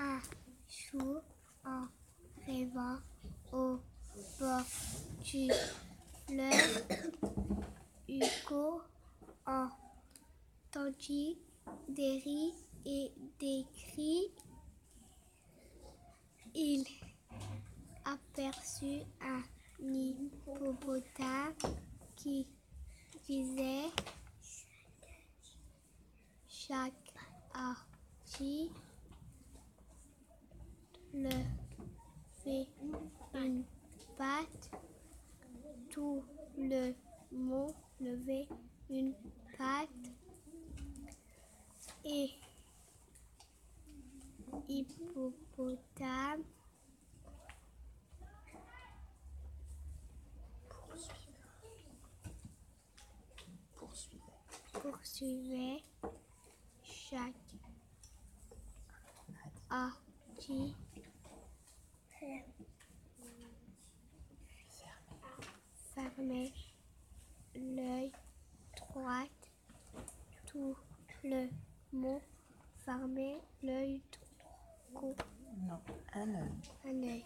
un jour en rêvant au bord du fleuve, Hugo entendit des rires et des cris. Il aperçut un hippopotame qui disait chaque archi le fait une patte, tout le monde levait une patte et hippopotame. Poursuivait chaque archi fermait l'œil droit, tout le monde fermait l'œil droit, Non, un œil. un œil.